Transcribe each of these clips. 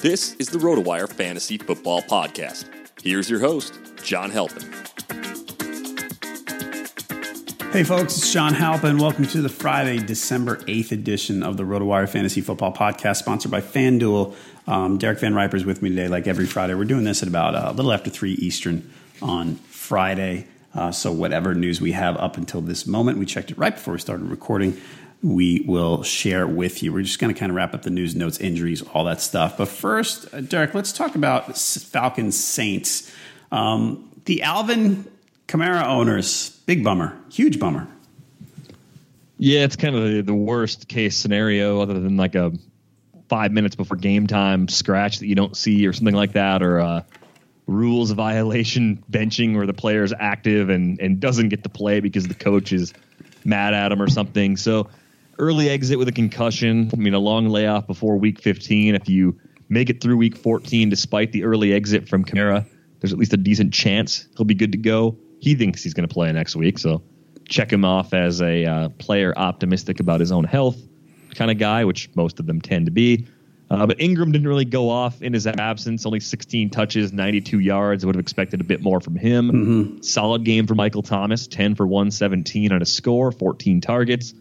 This is the RotoWire Fantasy Football Podcast. Here's your host, John Halpin. Hey folks, it's John Halpin. Welcome to the Friday, December 8th edition of the RotoWire Fantasy Football Podcast, sponsored by FanDuel. Um, Derek VanRiper is with me today, like every Friday. We're doing this at about uh, a little after 3 Eastern on Friday. Uh, so, whatever news we have up until this moment, we checked it right before we started recording. We will share with you. We're just going to kind of wrap up the news, notes, injuries, all that stuff. But first, uh, Derek, let's talk about Falcons Saints. Um, the Alvin Kamara owners, big bummer, huge bummer. Yeah, it's kind of the, the worst case scenario, other than like a five minutes before game time scratch that you don't see or something like that, or a rules violation benching where the player is active and, and doesn't get to play because the coach is mad at him or something. So early exit with a concussion. I mean, a long layoff before week 15. If you make it through week 14 despite the early exit from Kamara, there's at least a decent chance he'll be good to go. He thinks he's going to play next week, so check him off as a uh, player optimistic about his own health kind of guy, which most of them tend to be. Uh, but Ingram didn't really go off in his absence. Only 16 touches, 92 yards. I would have expected a bit more from him. Mm-hmm. Solid game for Michael Thomas, 10 for 117 on a score, 14 targets.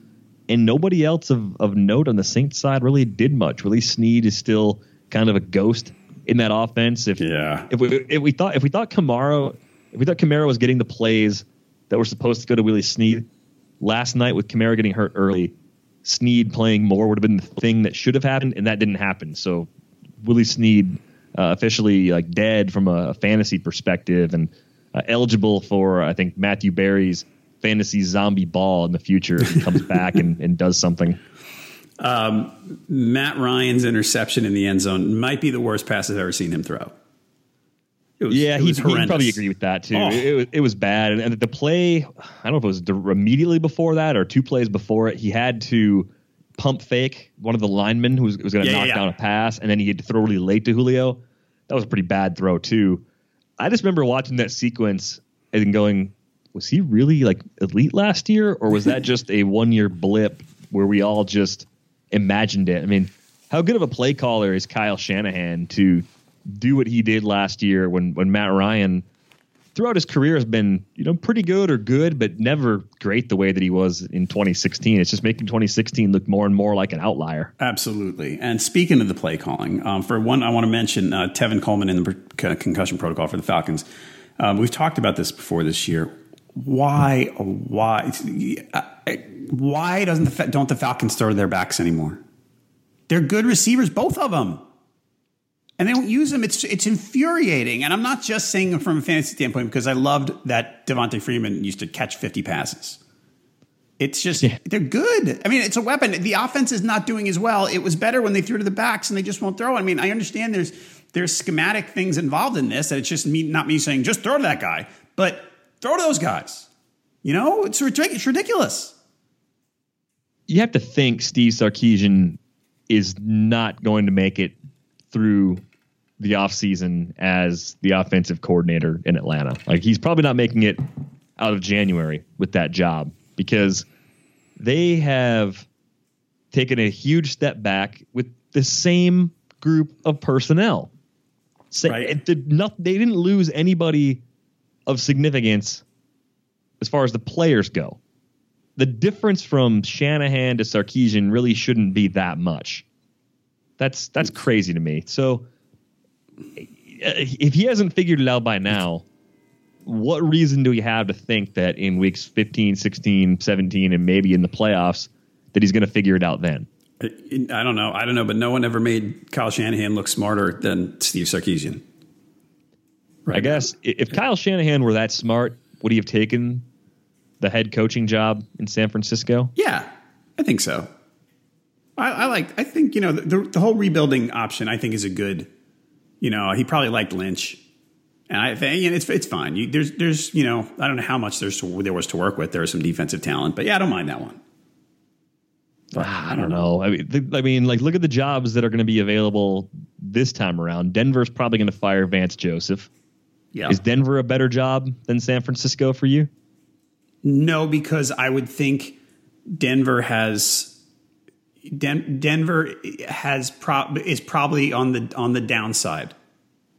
And nobody else of, of note on the Saints side really did much. Willie Snead is still kind of a ghost in that offense. If yeah, if we if we thought if we thought Kamara if we thought Kamara was getting the plays that were supposed to go to Willie Snead last night with Kamara getting hurt early, Snead playing more would have been the thing that should have happened, and that didn't happen. So Willie Snead uh, officially like dead from a, fantasy perspective and uh, eligible for I think Matthew Berry's fantasy zombie ball in the future if he comes back and, and does something. Um, Matt Ryan's interception in the end zone might be the worst pass I've ever seen him throw. Was, yeah, he, would probably agree with that too. Oh. It, it, it, was bad, and, and, the play, I don't know if it was immediately before that or two plays before it. He had to pump fake one of the linemen who was, was going to yeah, knock yeah. down a pass, and then he had to throw really late to Julio. That was a pretty bad throw too. I just remember watching that sequence and going, "Was he really like elite last year, or was that just a one year blip where we all just imagined it?" I mean, how good of a play caller is Kyle Shanahan to do what he did last year when when Matt Ryan throughout his career has been you know pretty good or good, but never great the way that he was in 2016. It's just making 2016 look more and more like an outlier. Absolutely. And speaking of the play calling, um, for one, I want to mention uh, Tevin Coleman in the concussion protocol for the Falcons. Um, we've talked about this before this year. Why, oh, why, why doesn't the don't the Falcons throw their backs anymore? They're good receivers, both of them and they don't use them. It's it's infuriating. And I'm not just saying from a fantasy standpoint because I loved that Devonta Freeman used to catch 50 passes. It's just yeah. they're good. I mean, it's a weapon. The offense is not doing as well. It was better when they threw to the backs and they just won't throw. I mean, I understand there's there's schematic things involved in this, and it's just me not me saying just throw to that guy, but throw to those guys. You know, it's, it's ridiculous. You have to think Steve Sarkisian is not going to make it through the offseason as the offensive coordinator in Atlanta. Like he's probably not making it out of January with that job because they have taken a huge step back with the same group of personnel. So right. did not, they didn't lose anybody of significance as far as the players go. The difference from Shanahan to Sarkisian really shouldn't be that much. That's that's crazy to me. So eh, if he hasn't figured it out by now, what reason do we have to think that in weeks 15, 16, 17, and maybe in the playoffs that he's going to figure it out then? I don't know. I don't know, but no one ever made Kyle Shanahan look smarter than Steve Sarkisian. Right I guess if Kyle Shanahan were that smart, would he have taken the head coaching job in San Francisco? Yeah, I think so. I, I like. I think you know the, the whole rebuilding option. I think is a good you know, he probably liked Lynch, and I think and it's it's fine. You, there's there's you know I don't know how much there's to, there was to work with. There was some defensive talent, but yeah, I don't mind that one. Ah, but, I don't know. I mean, th- I mean, like, look at the jobs that are going to be available this time around. Denver's probably going to fire Vance Joseph. Yeah. Is Denver a better job than San Francisco for you? No, because I would think Denver has Den- Denver has pro- is probably on the on the downside,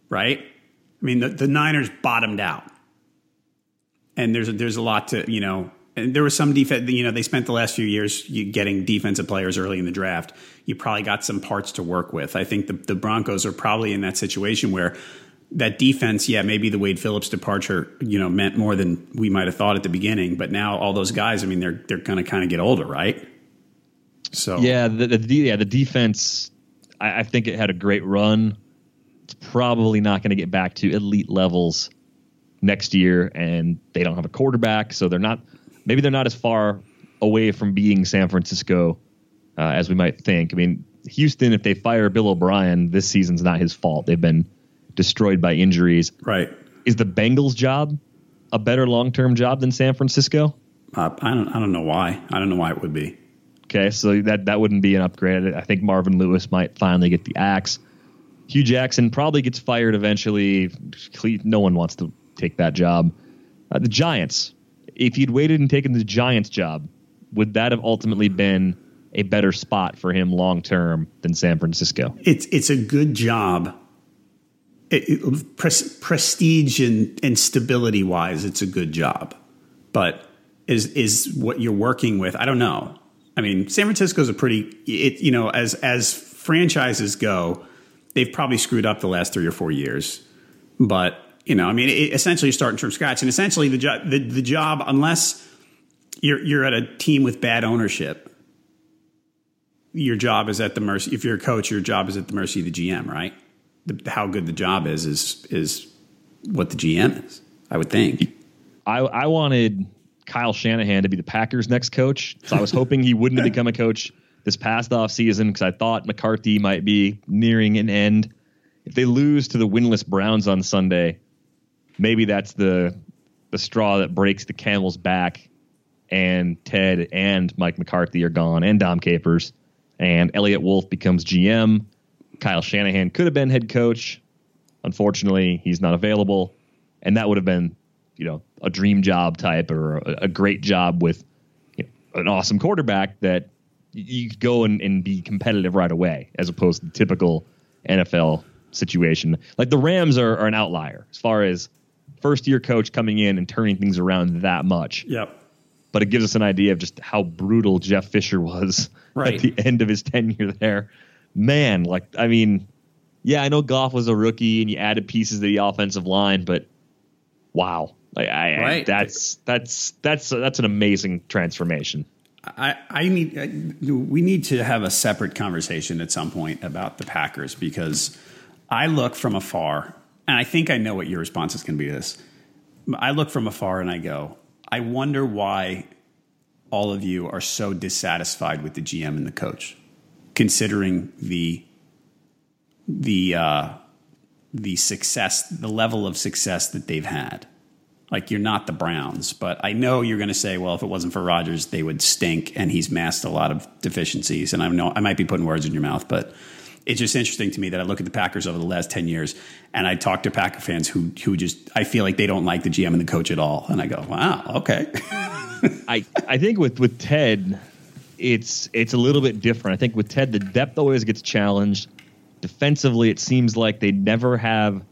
right? I mean, the, the Niners bottomed out, and there's a, there's a lot to you know. And there was some defense. You know, they spent the last few years getting defensive players early in the draft. You probably got some parts to work with. I think the the Broncos are probably in that situation where that defense, yeah, maybe the Wade Phillips departure, you know, meant more than we might have thought at the beginning. But now all those guys, I mean, they're they're going to kind of get older, right? So yeah, the, the yeah the defense, I, I think it had a great run. It's probably not going to get back to elite levels next year, and they don't have a quarterback, so they're not. Maybe they're not as far away from being San Francisco uh, as we might think. I mean, Houston, if they fire Bill O'Brien, this season's not his fault. They've been destroyed by injuries. Right. Is the Bengals job a better long term job than San Francisco? Uh, I don't. I don't know why. I don't know why it would be. Okay, so that that wouldn't be an upgrade. I think Marvin Lewis might finally get the axe. Hue Jackson probably gets fired eventually. No one wants to take that job. Uh, the Giants. If he'd waited and taken the Giants job, would that have ultimately been a better spot for him long term than San Francisco? It's it's a good job. It, it, pres- prestige and, and stability wise, it's a good job. But is is what you're working with? I don't know. I mean, San Francisco's a pretty, it, you know, as as franchises go, they've probably screwed up the last three or four years. But you know, I mean, it, essentially, you're starting from scratch, and essentially, the job, the, the job, unless you're you're at a team with bad ownership, your job is at the mercy. If you're a coach, your job is at the mercy of the GM, right? The, how good the job is is is what the GM is. I would think. I I wanted Kyle Shanahan to be the Packers' next coach. So I was hoping he wouldn't become a coach this past off season because I thought McCarthy might be nearing an end. If they lose to the winless Browns on Sunday, maybe that's the the straw that breaks the camel's back. And Ted and Mike McCarthy are gone, and Dom Capers, and Eliot Wolf becomes GM. Kyle Shanahan could have been head coach. Unfortunately, he's not available, and that would have been you know a dream job type or a, a great job with you know, an awesome quarterback that you could go and, and be competitive right away as opposed to the typical NFL situation. Like the Rams are, are an outlier as far as first year coach coming in and turning things around that much. Yep. But it gives us an idea of just how brutal Jeff Fisher was Right. at the end of his tenure there. Man, like I mean, yeah, I know Goff was a rookie and you added pieces to the offensive line, but wow, like I, I Right. that's that's that's that's an amazing transformation. I, I need I, we need to have a separate conversation at some point about the Packers because I look from afar and I think I know what your response is going to be to this. I look from afar and I go, I wonder why all of you are so dissatisfied with the GM and the coach, considering the the uh, the success, the level of success that they've had. Like you're not the Browns, but I know you're going to say, well, if it wasn't for Rodgers, they would stink, and he's masked a lot of deficiencies. And I know I might be putting words in your mouth, but it's just interesting to me that I look at the Packers over the last ten years, and I talk to Packer fans who who just I feel like they don't like the GM and the coach at all, and I go, wow, okay, I I think with with Ted, it's it's a little bit different. I think with Ted, the depth always gets challenged. Defensively, it seems like they never have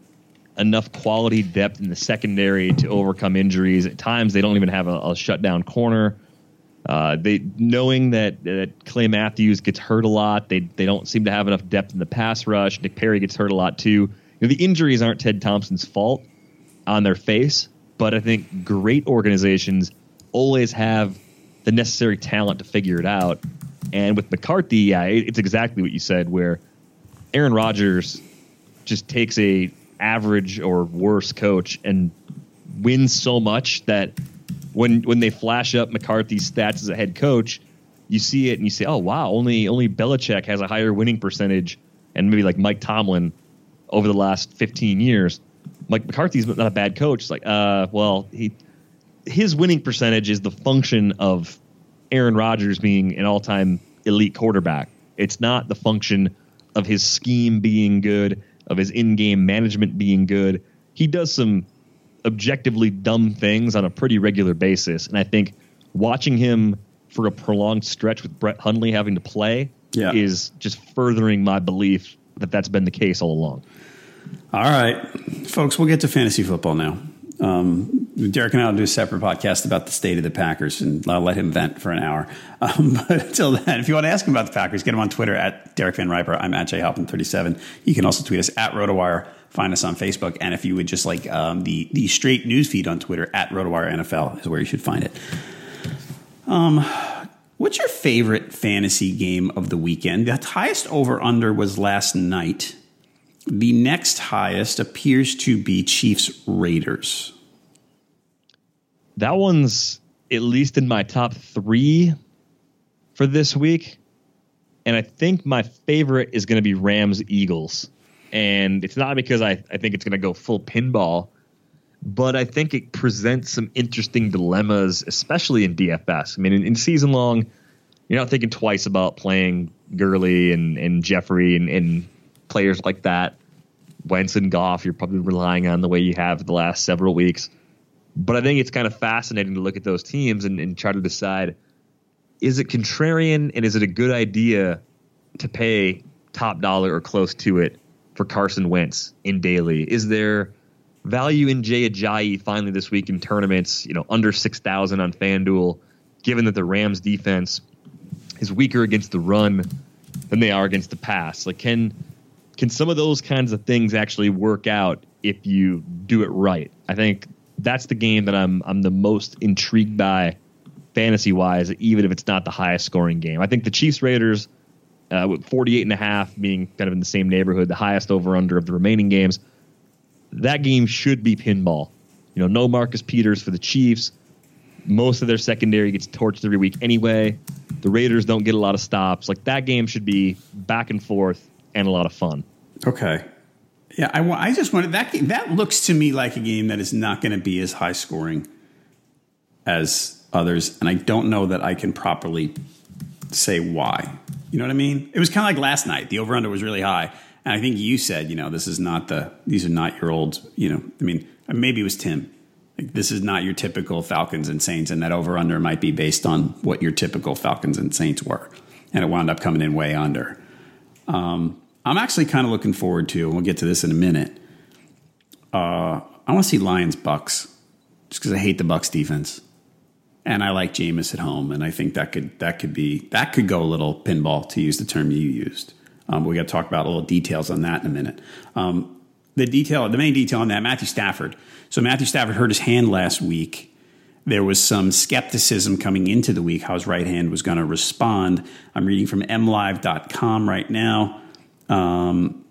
enough quality depth in the secondary to overcome injuries. At times, they don't even have a, a shutdown corner. Uh, they knowing that that Clay Matthews gets hurt a lot. They they don't seem to have enough depth in the pass rush. Nick Perry gets hurt a lot too. You know, the injuries aren't Ted Thompson's fault on their face, but I think great organizations always have the necessary talent to figure it out. And with McCarthy, yeah, it's exactly what you said, where Aaron Rodgers just takes a average or worse coach and wins so much that when when they flash up McCarthy's stats as a head coach, you see it and you say, "Oh wow, only only Belichick has a higher winning percentage," and maybe like Mike Tomlin over the last 15 years. Mike McCarthy's not a bad coach. It's like, uh, well, he his winning percentage is the function of Aaron Rodgers being an all-time elite quarterback. It's not the function of his scheme being good, of his in-game management being good. He does some objectively dumb things on a pretty regular basis, and I think watching him for a prolonged stretch with Brett Hundley having to play Yeah. is just furthering my belief that that's been the case all along. All right, folks, we'll get to fantasy football now. Um, Derek and I will do a separate podcast about the state of the Packers, and I'll let him vent for an hour. Um, but until then, if you want to ask him about the Packers, get him on Twitter at Derek VanRiper. I'm at jhalpin37. You can also tweet us at RotoWire. Find us on Facebook, and if you would just like um, the the straight news feed on Twitter at RotoWire NFL is where you should find it. Um, what's your favorite fantasy game of the weekend? The highest over under was last night. The next highest appears to be Chiefs Raiders. That one's at least in my top three for this week. And I think my favorite is going to be Rams Eagles. And it's not because I, I think it's going to go full pinball, but I think it presents some interesting dilemmas, especially in DFS. I mean, in, in season long, you're not thinking twice about playing Gurley and, and Jeffery and, and players like that. Wentz and Goff, you're probably relying on the way you have the last several weeks. But I think it's kind of fascinating to look at those teams and, and try to decide is it contrarian and is it a good idea to pay top dollar or close to it for Carson Wentz in daily? Is there value in Jay Ajayi finally this week in tournaments, you know, under 6,000 on FanDuel, given that the Rams defense is weaker against the run than they are against the pass? Like, can can some of those kinds of things actually work out if you do it right? I think that's the game that I'm I'm the most intrigued by fantasy wise, even if it's not the highest scoring game. I think the Chiefs Raiders uh, with 48 and a half being kind of in the same neighborhood, the highest over under of the remaining games. That game should be pinball. You know, no Marcus Peters for the Chiefs. Most of their secondary gets torched every week anyway. The Raiders don't get a lot of stops. Like that game should be back and forth and a lot of fun. Okay. Yeah, I, I just wanted that game, that looks to me like a game that is not going to be as high scoring as others, and I don't know that I can properly say why. You know what I mean? It was kind of like last night. The over under was really high, and I think you said, you know, this is not the these are not your old, you know, I mean, maybe it was Tim. Like, this is not your typical Falcons and Saints, and that over under might be based on what your typical Falcons and Saints were, and it wound up coming in way under. Um, I'm actually kind of looking forward to, and we'll get to this in a minute. Uh, I want to see Lions Bucks just because I hate the Bucks defense, and I like Jameis at home, and I think that could that could be that could go a little pinball to use the term you used. Um, we got to talk about a little details on that in a minute. Um, the detail, the main detail on that, Matthew Stafford. So Matthew Stafford hurt his hand last week. There was some skepticism coming into the week how his right hand was going to respond. I'm reading from mlive.com right now. Um,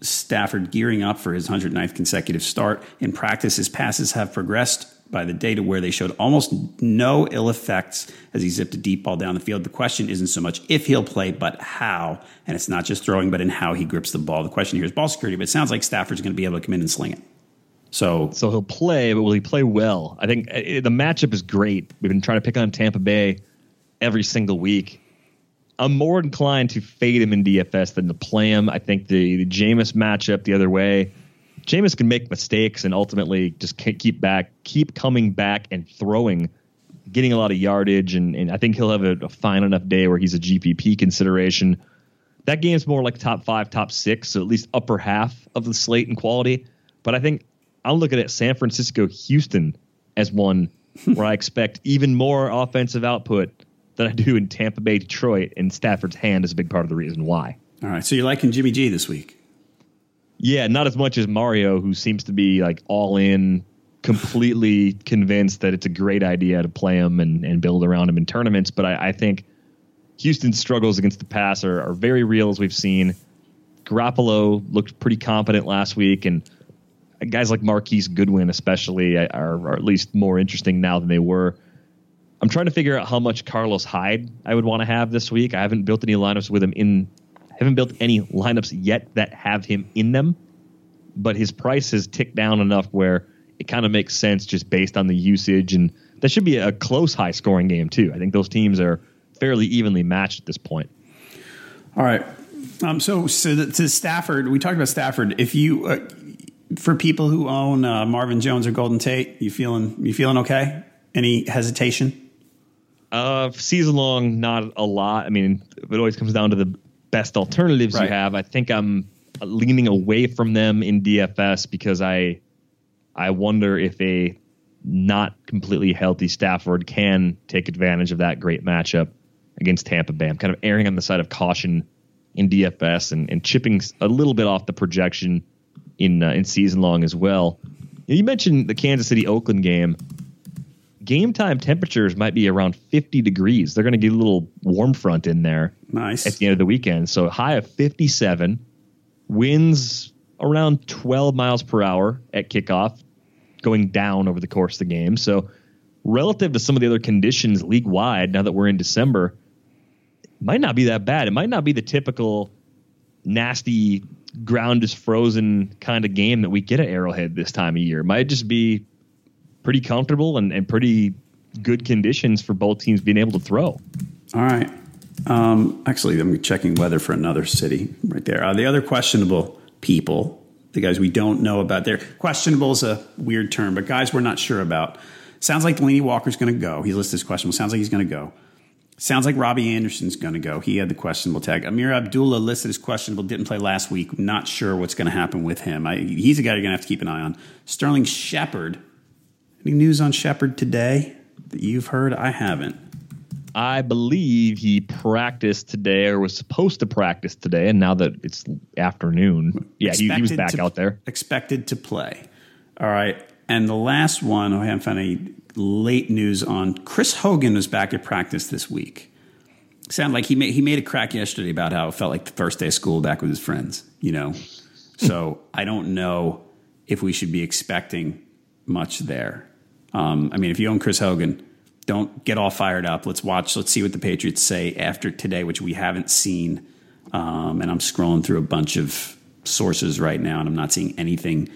Stafford gearing up for his 109th consecutive start. In practice, his passes have progressed by the data where they showed almost no ill effects as he zipped a deep ball down the field. The question isn't so much if he'll play, but how. And it's not just throwing, but in how he grips the ball. The question here is ball security, but it sounds like Stafford's going to be able to come in and sling it. So, so he'll play, but will he play well? I think uh, the matchup is great. We've been trying to pick on Tampa Bay every single week. I'm more inclined to fade him in DFS than to play him. I think the, the Jameis matchup the other way, Jameis can make mistakes and ultimately just keep back, keep coming back and throwing, getting a lot of yardage, and, and I think he'll have a, a fine enough day where he's a GPP consideration. That game's more like top five, top six, so at least upper half of the slate in quality. But I think I'm looking at San Francisco, Houston as one where I expect even more offensive output than I do in Tampa Bay, Detroit, and Stafford's hand is a big part of the reason why. All right. So you're liking Jimmy G this week? Yeah, not as much as Mario, who seems to be like all in, completely convinced that it's a great idea to play him and, and build around him in tournaments. But I, I think Houston's struggles against the pass are, are very real, as we've seen. Garoppolo looked pretty competent last week, and guys like Marquise Goodwin, especially, are, are at least more interesting now than they were I'm trying to figure out how much Carlos Hyde I would want to have this week. I haven't built any lineups with him in haven't built any lineups yet that have him in them, but his price has ticked down enough where it kind of makes sense just based on the usage and that should be a close high scoring game too. I think those teams are fairly evenly matched at this point. All right. Um, so, so to Stafford, we talked about Stafford. If you, uh, for people who own uh, Marvin Jones or Golden Tate, you feeling you feeling okay? Any hesitation? Uh, season long, not a lot. I mean, it always comes down to the best alternatives right. you have. I think I'm leaning away from them in DFS because I I wonder if a not completely healthy Stafford can take advantage of that great matchup against Tampa Bay. I'm kind of erring on the side of caution in DFS and, and chipping a little bit off the projection in uh, in season long as well. You mentioned the Kansas City Oakland game game time temperatures might be around 50 degrees. They're going to get a little warm front in there. Nice. At the end of the weekend. So high of 57, winds around 12 miles per hour at kickoff, going down over the course of the game. So relative to some of the other conditions league wide, now that we're in December, might not be that bad. It might not be the typical nasty ground is frozen kind of game that we get at Arrowhead this time of year. It might just be pretty comfortable and, and pretty good conditions for both teams being able to throw. All right. Um, actually, I'm checking weather for another city right there. Uh, the other questionable people, the guys we don't know about there. Questionable is a weird term, but guys we're not sure about. Sounds like Delanie Walker's going to go. He listed as questionable. Sounds like he's going to go. Sounds like Robbie Anderson's going to go. He had the questionable tag. Ameer Abdullah listed as questionable. Didn't play last week. Not sure what's going to happen with him. I, he's a guy you're going to have to keep an eye on. Sterling Shepard any news on Shepard today that you've heard? I haven't. I believe he practiced today or was supposed to practice today, and now that it's afternoon, yeah, he, he, was back to, out there. Expected to play. All right. And the last one, oh, I haven't found any late news on. Chris Hogan was back at practice this week. Sound like he made he made a crack yesterday about how it felt like the first day of school back with his friends. You know, so I don't know if we should be expecting much there. Um, I mean, if you own Chris Hogan, don't get all fired up. Let's watch. Let's see what the Patriots say after today, which we haven't seen. Um, and I'm scrolling through a bunch of sources right now, and I'm not seeing anything,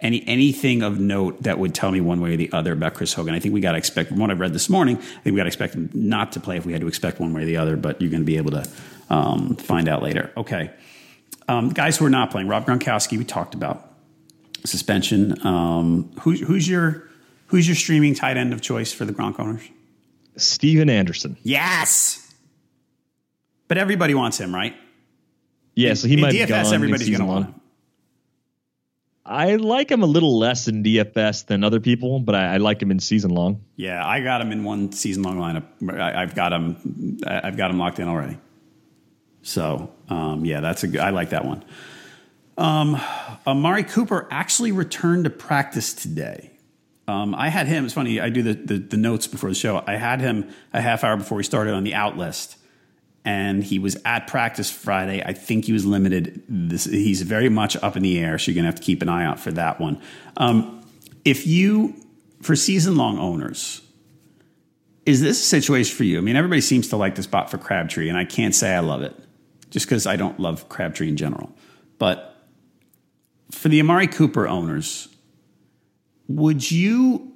any anything of note that would tell me one way or the other about Chris Hogan. I think we got to expect. From what I've read this morning, I think we got to expect him not to play if we had to expect one way or the other. But you're going to be able to um, find out later. Okay, um, guys who are not playing. Rob Gronkowski, we talked about suspension. Um, who, who's your Who's your streaming tight end of choice for the Gronk owners? Stephen Anderson. Yes. But everybody wants him, right? Yeah, so he in might DFS, have gone everybody's going to want him. I like him a little less in DFS than other people, but I, I like him in season long. Yeah, I got him in one season long lineup. I, I've got him. I've got him locked in already. So um, yeah, that's a good. I like that one. Um, Amari Cooper actually returned to practice today. Um, I had him. It's funny. I do the, the the notes before the show. I had him a half hour before we started on the out list, and he was at practice Friday. I think he was limited. This, he's very much up in the air, so you're gonna have to keep an eye out for that one. Um, if you for season long owners, is this a situation for you? I mean, everybody seems to like the spot for Crabtree, and I can't say I love it, just because I don't love Crabtree in general. But for the Amari Cooper owners, would you,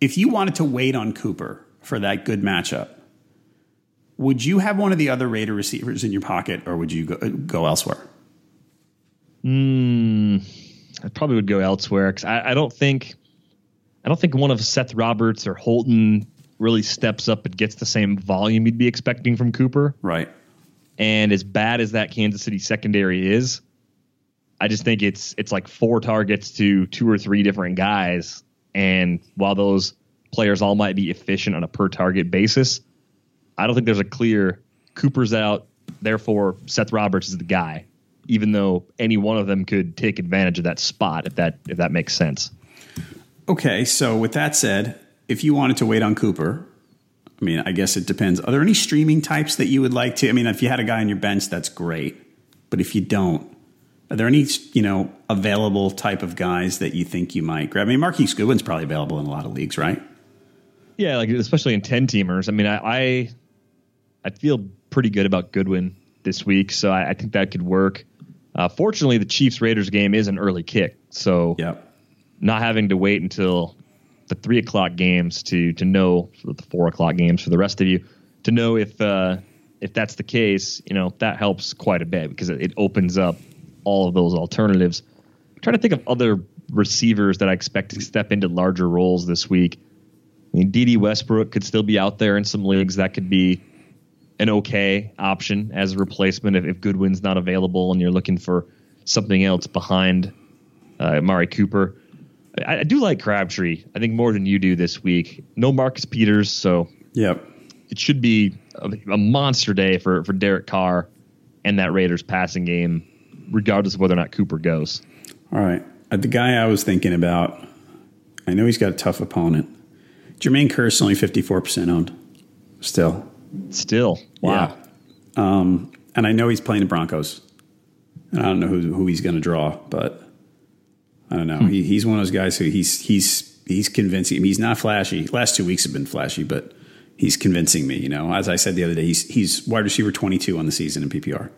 if you wanted to wait on Cooper for that good matchup, would you have one of the other Raider receivers in your pocket, or would you go, go elsewhere? Hmm. I probably would go elsewhere because I, I don't think I don't think one of Seth Roberts or Holton really steps up and gets the same volume you'd be expecting from Cooper. Right. And as bad as that Kansas City secondary is, I just think it's it's like four targets to two or three different guys. And while those players all might be efficient on a per target basis, I don't think there's a clear Cooper's out, therefore Seth Roberts is the guy. Even though any one of them could take advantage of that spot, if that if that makes sense. Okay, so with that said, if you wanted to wait on Cooper, I mean, I guess it depends. Are there any streaming types that you would like to? I mean, if you had a guy on your bench, that's great. But if you don't, are there any you know available type of guys that you think you might grab? I mean, Marquise Goodwin's probably available in a lot of leagues, right? Yeah, like especially in ten teamers. I mean, I I, I feel pretty good about Goodwin this week, so I, I think that could work. Uh, fortunately, the Chiefs Raiders game is an early kick, so Yep. not having to wait until the three o'clock games to to know the four o'clock games for the rest of you to know if uh, if that's the case. You know that helps quite a bit because it, it opens up all of those alternatives. I'm trying to think of other receivers that I expect to step into larger roles this week. I mean, Dede Westbrook could still be out there in some leagues. That could be an okay option as a replacement if, if Goodwin's not available and you're looking for something else behind uh, Mari Cooper. I, I do like Crabtree. I think more than you do this week. No Marcus Peters, so Yep. it should be a, a monster day for for Derek Carr and that Raiders passing game, regardless of whether or not Cooper goes. All right. Uh, the guy I was thinking about, I know he's got a tough opponent. Jermaine Kearse only fifty four percent owned. Still. Still, wow. Yeah. Um, and I know he's playing the Broncos. And I don't know who who he's going to draw, but I don't know. He, he's one of those guys who he's he's he's convincing. I mean, he's not flashy. Last two weeks have been flashy, but he's convincing me. You know, as I said the other day, he's he's wide receiver twenty two on the season in PPR.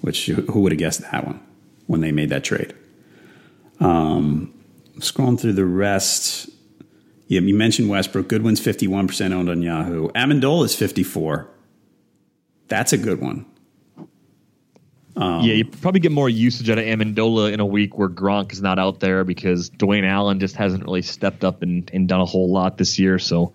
Which who would have guessed that one when they made that trade? Um, scrolling through the rest. Yeah, you mentioned Westbrook. Goodwin's fifty one percent owned on Yahoo. Amendola is fifty four. That's a good one. yeah, you probably get more usage out of Amendola in a week where Gronk is not out there because Dwayne Allen just hasn't really stepped up and, and done a whole lot this year. So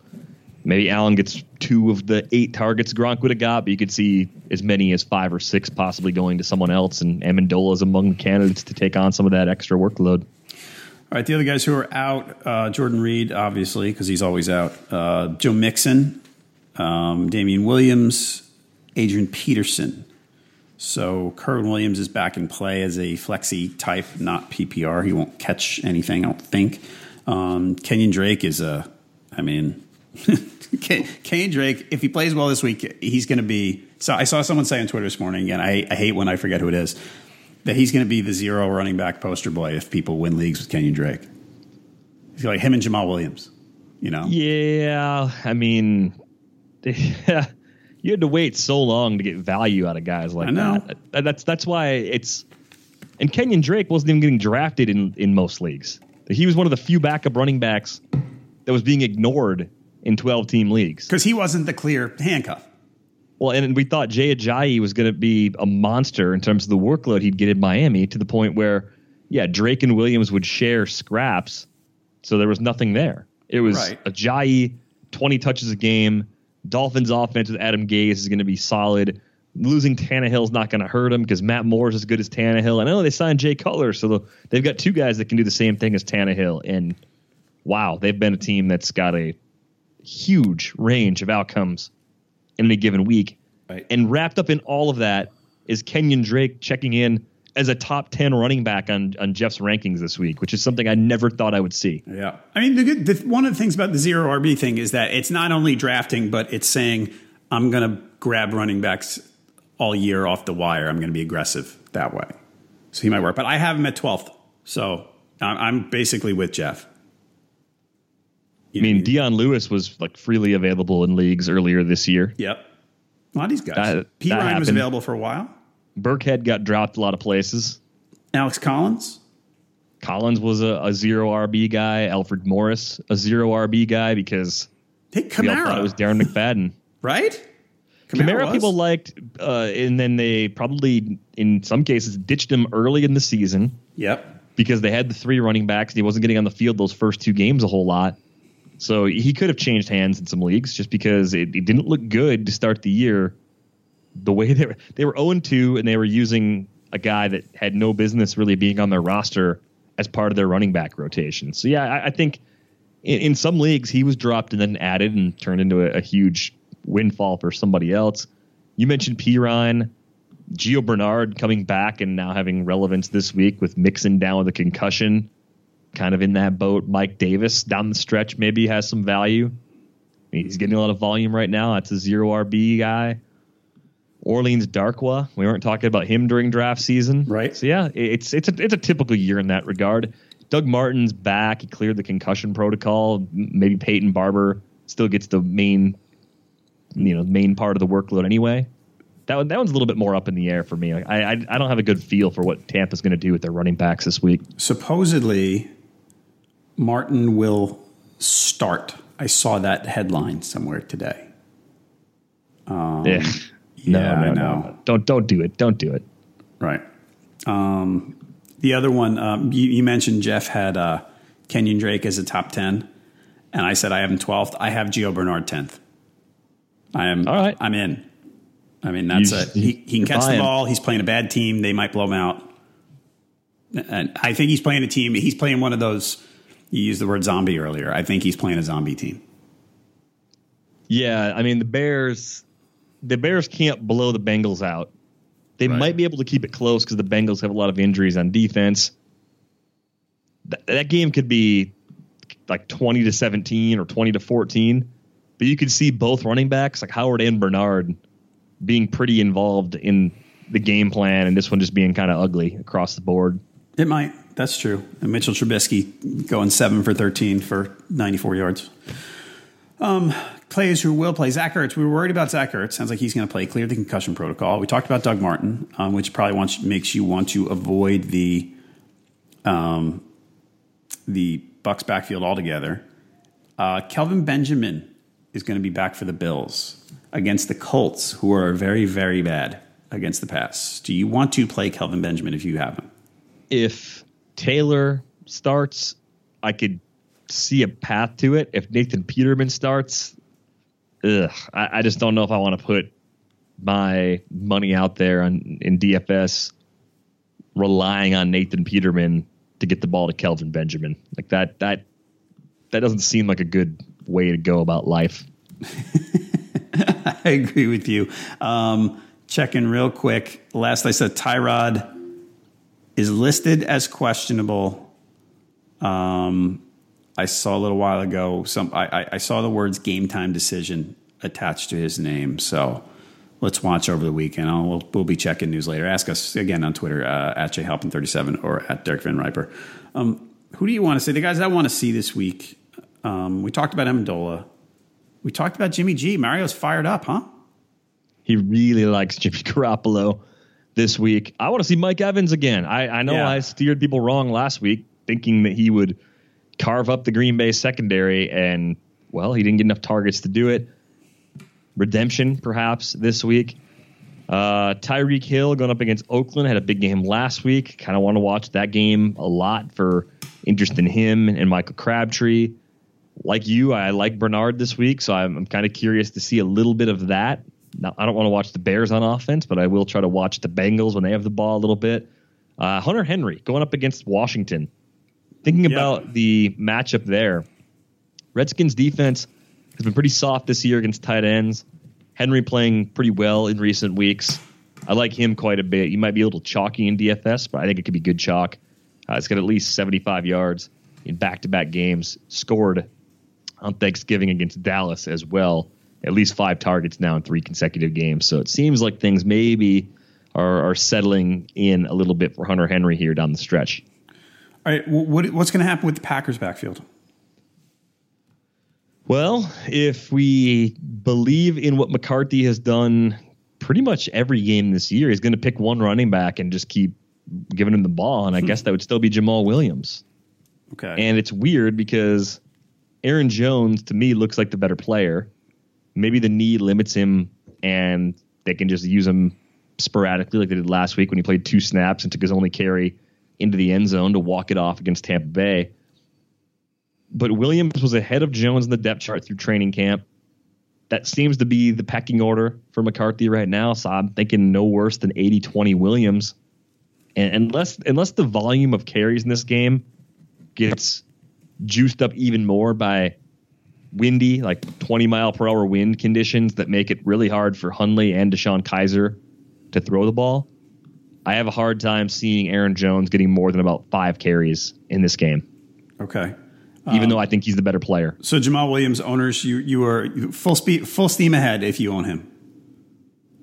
maybe Allen gets two of the eight targets Gronk would have got, but you could see as many as five or six possibly going to someone else. And Amendola is among the candidates to take on some of that extra workload. All right, the other guys who are out, uh, Jordan Reed, obviously, because he's always out. Uh, Joe Mixon, um, Damien Williams, Adrian Peterson. So Kerwynn Williams is back in play as a flexi type, not PPR. He won't catch anything, I don't think. Um, Kenyon Drake is a, I mean, Kenyon Drake, if he plays well this week, he's going to be. So I saw someone say on Twitter this morning, and I, I hate when I forget who it is, that he's going to be the zero running back poster boy if people win leagues with Kenyon Drake. He's like him and Jamaal Williams, you know? Yeah, I mean, you had to wait so long to get value out of guys like I know. that. That- That's that's why it's. And Kenyon Drake wasn't even getting drafted in in most leagues. He was one of the few backup running backs that was being ignored in twelve team leagues. Because he wasn't the clear handcuff. Well, and we thought Jay Ajayi was going to be a monster in terms of the workload he'd get in Miami to the point where, yeah, Drake and Williams would share scraps, so there was nothing there. It was Right. Ajayi, 20 touches a game. Dolphins offense with Adam Gase is going to be solid. losing Tannehill's not going to hurt him because Matt Moore's as good as Tannehill. I know they signed Jay Cutler, so they've got two guys that can do the same thing as Tannehill. And wow, they've been a team that's got a huge range of outcomes in any given week. Right. And wrapped up in all of that is Kenyon Drake checking in as a top 10 running back on, on Jeff's rankings this week, which is something I never thought I would see. Yeah. I mean, the, good, the, one of the things about the zero RB thing is that it's not only drafting, but it's saying, I'm going to grab running backs all year off the wire. I'm going to be aggressive that way. So he might work. But I have him at 12th. So I'm, I'm basically with Jeff. I mean, Dion Lewis was like freely available in leagues earlier this year. Yep. A lot of these guys. That, Perine happened. was available for a while. Burkhead got dropped a lot of places. Alex Collins? Collins was a, a zero RB guy. Alfred Morris, a zero RB guy because hey, Kamara. we all thought it was Darren McFadden. right? Kamara, Kamara people liked, uh, and then they probably, in some cases, ditched him early in the season. Yep. Because they had the three running backs, and he wasn't getting on the field those first two games a whole lot. So he could have changed hands in some leagues just because it, it didn't look good to start the year the way they were they were 0 2 and they were using a guy that had no business really being on their roster as part of their running back rotation. So yeah, I, I think in, in, some leagues he was dropped and then added and turned into a, a huge windfall for somebody else. You mentioned Perine, Gio Bernard coming back and now having relevance this week with Mixon down with a concussion, kind of in that boat. Mike Davis down the stretch maybe has some value. He's getting a lot of volume right now. That's a zero RB guy. Orleans Darkwa. We weren't talking about him during draft season, right? So yeah, it's it's a it's a typical year in that regard. Doug Martin's back. He cleared the concussion protocol. Maybe Peyton Barber still gets the main, you know, main part of the workload anyway. That one, that one's a little bit more up in the air for me. I I, I don't have a good feel for what Tampa's going to do with their running backs this week. Supposedly, Martin will start. I saw that headline somewhere today. Um, yeah. No, no, no, no, Don't don't do it. Don't do it. Right. Um, the other one um, you, you, mentioned Jeff had uh, Kenyon Drake as a top ten, and I said I have him twelfth. I have Gio Bernard tenth. I am. All right. I'm in. I mean, that's a he. He can catch the ball. He's playing a bad team. They might blow him out. And I think he's playing a team. He's playing one of those. You used the word zombie earlier. I think he's playing a zombie team. Yeah, I mean the Bears the Bears can't blow the Bengals out. They right. might be able to keep it close because the Bengals have a lot of injuries on defense. Th- that game could be like 20 to 17 or 20 to 14. But you could see both running backs, like Howard and Bernard, being pretty involved in the game plan, and this one just being kind of ugly across the board. It might. That's true. And Mitchell Trubisky going seven for 13 for 94 yards. Um, players who will play. Zach Ertz, we were worried about Zach Ertz. Sounds like he's going to play, clear the concussion protocol. We talked about Doug Martin, um, which probably wants, makes you want to avoid the um, the Bucks backfield altogether. Uh, Kelvin Benjamin is going to be back for the Bills against the Colts, who are very, very bad against the pass. Do you want to play Kelvin Benjamin if you have him? If Taylor starts, I could see a path to it. If Nathan Peterman starts, ugh, I, I just don't know if I want to put my money out there on in DFS relying on Nathan Peterman to get the ball to Kelvin Benjamin. Like that that that doesn't seem like a good way to go about life. I agree with you. Um, checking real quick. Last I said Tyrod is listed as questionable. Um, I saw a little while ago. Some I, I saw the words "game time decision" attached to his name. So let's watch over the weekend. I'll, we'll, we'll be checking news later. Ask us again on Twitter uh, at jhalpin37 or at Derek VanRiper. Um, who do you want to see? The guys I want to see this week. Um, we talked about Amendola. We talked about Jimmy G. Mario's fired up, huh? He really likes Jimmy Garoppolo this week. I want to see Mike Evans again. I, I know yeah. I steered people wrong last week, thinking that he would carve up the Green Bay secondary, and well, he didn't get enough targets to do it. Redemption, perhaps this week. Uh, Tyreek Hill going up against Oakland had a big game last week. Kind of want to watch that game a lot for interest in him and Michael Crabtree. Like you, I like Bernard this week, so I'm, I'm kind of curious to see a little bit of that Now, I don't want to watch the Bears on offense, but I will try to watch the Bengals when they have the ball a little bit. Uh, Hunter Henry going up against Washington. Thinking about the matchup there, Redskins defense has been pretty soft this year against tight ends. Henry playing pretty well in recent weeks. I like him quite a bit. You might be a little chalky in DFS, but I think it could be good chalk. Uh, it's got at least 75 yards in back to back games, scored on Thanksgiving against Dallas as well. At least five targets now in three consecutive games. So it seems like things maybe are, are settling in a little bit for Hunter Henry here down the stretch. All right, what, what's going to happen with the Packers backfield? Well, if we believe in what McCarthy has done pretty much every game this year, he's going to pick one running back and just keep giving him the ball. And I hmm. guess that would still be Jamaal Williams. Okay. And it's weird because Aaron Jones to me looks like the better player. Maybe the knee limits him and they can just use him sporadically like they did last week when he played two snaps and took his only carry into the end zone to walk it off against Tampa Bay. But Williams was ahead of Jones in the depth chart through training camp. That seems to be the pecking order for McCarthy right now. So I'm thinking no worse than 80 20 Williams. And unless unless the volume of carries in this game gets juiced up even more by windy, like 20 mile per hour wind conditions that make it really hard for Hundley and DeShone Kizer to throw the ball. I have a hard time seeing Aaron Jones getting more than about five carries in this game. Okay. Even um, though I think he's the better player. So Jamaal Williams owners, you you are full speed, full steam ahead if you own him.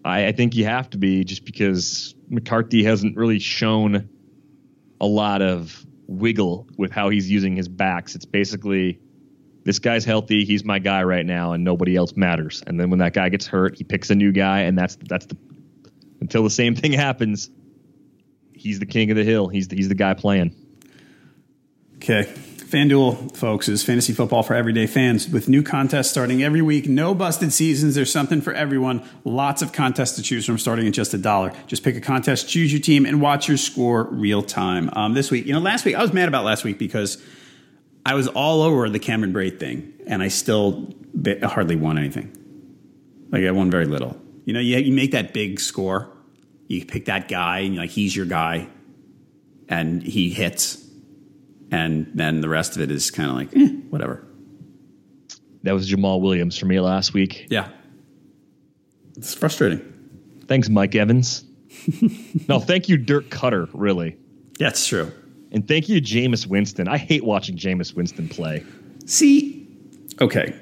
I, I think you have to be just because McCarthy hasn't really shown a lot of wiggle with how he's using his backs. It's basically this guy's healthy, he's my guy right now, and nobody else matters. And then when that guy gets hurt, he picks a new guy, and that's that's the until the same thing happens. He's the king of the hill. He's the, he's the guy playing. Okay. FanDuel, folks, is fantasy football for everyday fans with new contests starting every week. No busted seasons. There's something for everyone. Lots of contests to choose from starting at just a dollar. Just pick a contest, choose your team, and watch your score real time. Um, this week, you know, last week, I was mad about last week because I was all over the Cameron Brate thing, and I still hardly won anything. Like, I won very little. You know, you, you make that big score, you pick that guy, and like, he's your guy, and he hits and then the rest of it is kind of like eh, whatever. That was Jamaal Williams for me last week. Yeah, it's frustrating. Thanks, Mike Evans. no, thank you, Dirk Koetter. Really, yeah, it's true. And thank you, Jameis Winston. I hate watching Jameis Winston play. See, okay,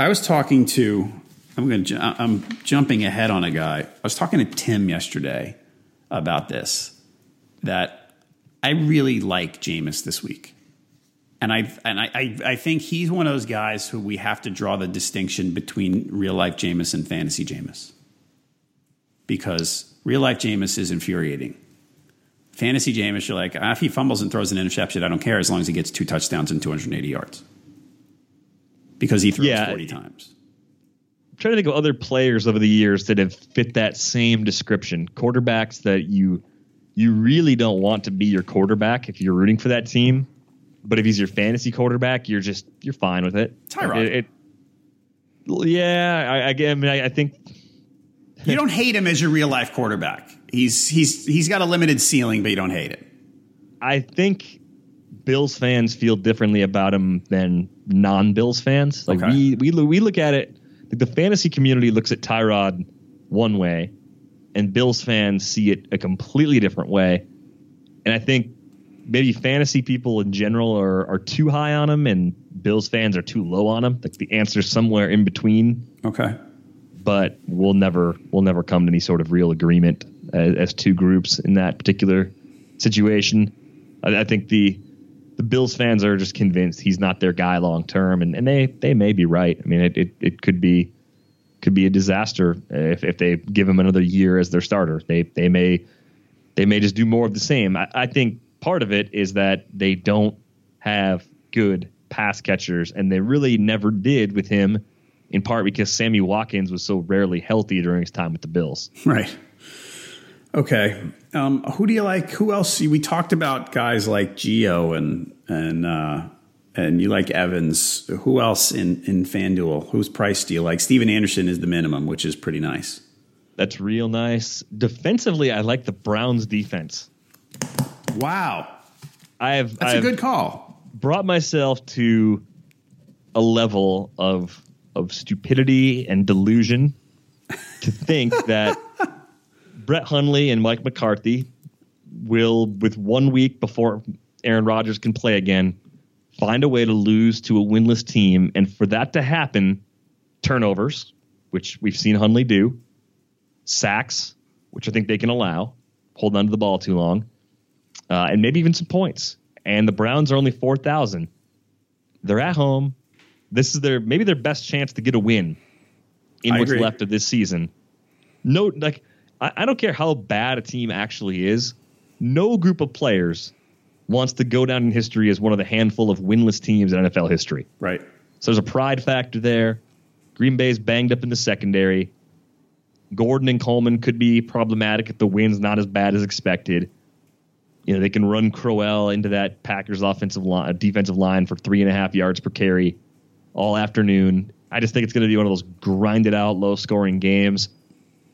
I was talking to. I'm going. to I'm jumping ahead on a guy. I was talking to Tim yesterday about this. That I really like Jameis this week. And I and I, I, I think he's one of those guys who we have to draw the distinction between real life Jameis and fantasy Jameis. Because real life Jameis is infuriating. Fantasy Jameis, you're like, ah, if he fumbles and throws an interception, I don't care as long as he gets two touchdowns and 280 yards. Because he throws yeah, 40 times. I'm trying to think of other players over the years that have fit that same description. Quarterbacks that you you really don't want to be your quarterback if you're rooting for that team. But if he's your fantasy quarterback, you're just you're fine with it. Tyrod. It, it, yeah, I, I, I mean, I, I think you don't hate him as your real life quarterback. He's he's he's got a limited ceiling, but you don't hate it. I think Bills fans feel differently about him than non-Bills fans. Like okay. we we we look at it. Like the fantasy community looks at Tyrod one way, and Bills fans see it a completely different way. And I think maybe fantasy people in general are, are too high on him, and Bills fans are too low on him. Like the answer's somewhere in between. Okay. But we'll never we'll never come to any sort of real agreement as, as two groups in that particular situation. I, I, think the the Bills fans are just convinced he's not their guy long term, and, and they they may be right. I mean, it, it, it could be could be a disaster if, if they give him another year as their starter. They they may they may just do more of the same. I, I think part of it is that they don't have good pass catchers, and they really never did with him. In part because Sammy Watkins was so rarely healthy during his time with the Bills. Right. Okay. Um, who do you like? Who else? We talked about guys like Gio and and uh, and you like Evans. Who else in in FanDuel? Whose price do you like? Stephen Anderson is the minimum, which is pretty nice. That's real nice. Defensively, I like the Browns defense. Wow. I have That's I've a good call. brought myself to a level of of stupidity and delusion to think that Brett Hundley and Mike McCarthy will, with one week before Aaron Rodgers can play again, find a way to lose to a winless team. And for that to happen, turnovers, which we've seen Hundley do, sacks, which I think they can allow, hold onto the ball too long, uh, and maybe even some points. And the Browns are only 4,000. They're at home. This is their maybe their best chance to get a win in I what's agree. left of this season. No, like I, I don't care how bad a team actually is. No group of players wants to go down in history as one of the handful of winless teams in NFL history. Right. So there's a pride factor there. Green Bay's banged up in the secondary. Gordon and Coleman could be problematic if the win's not as bad as expected. You know, they can run Crowell into that Packers offensive line, defensive line for three and a half yards per carry all afternoon. I just think it's going to be one of those grinded out, low scoring games.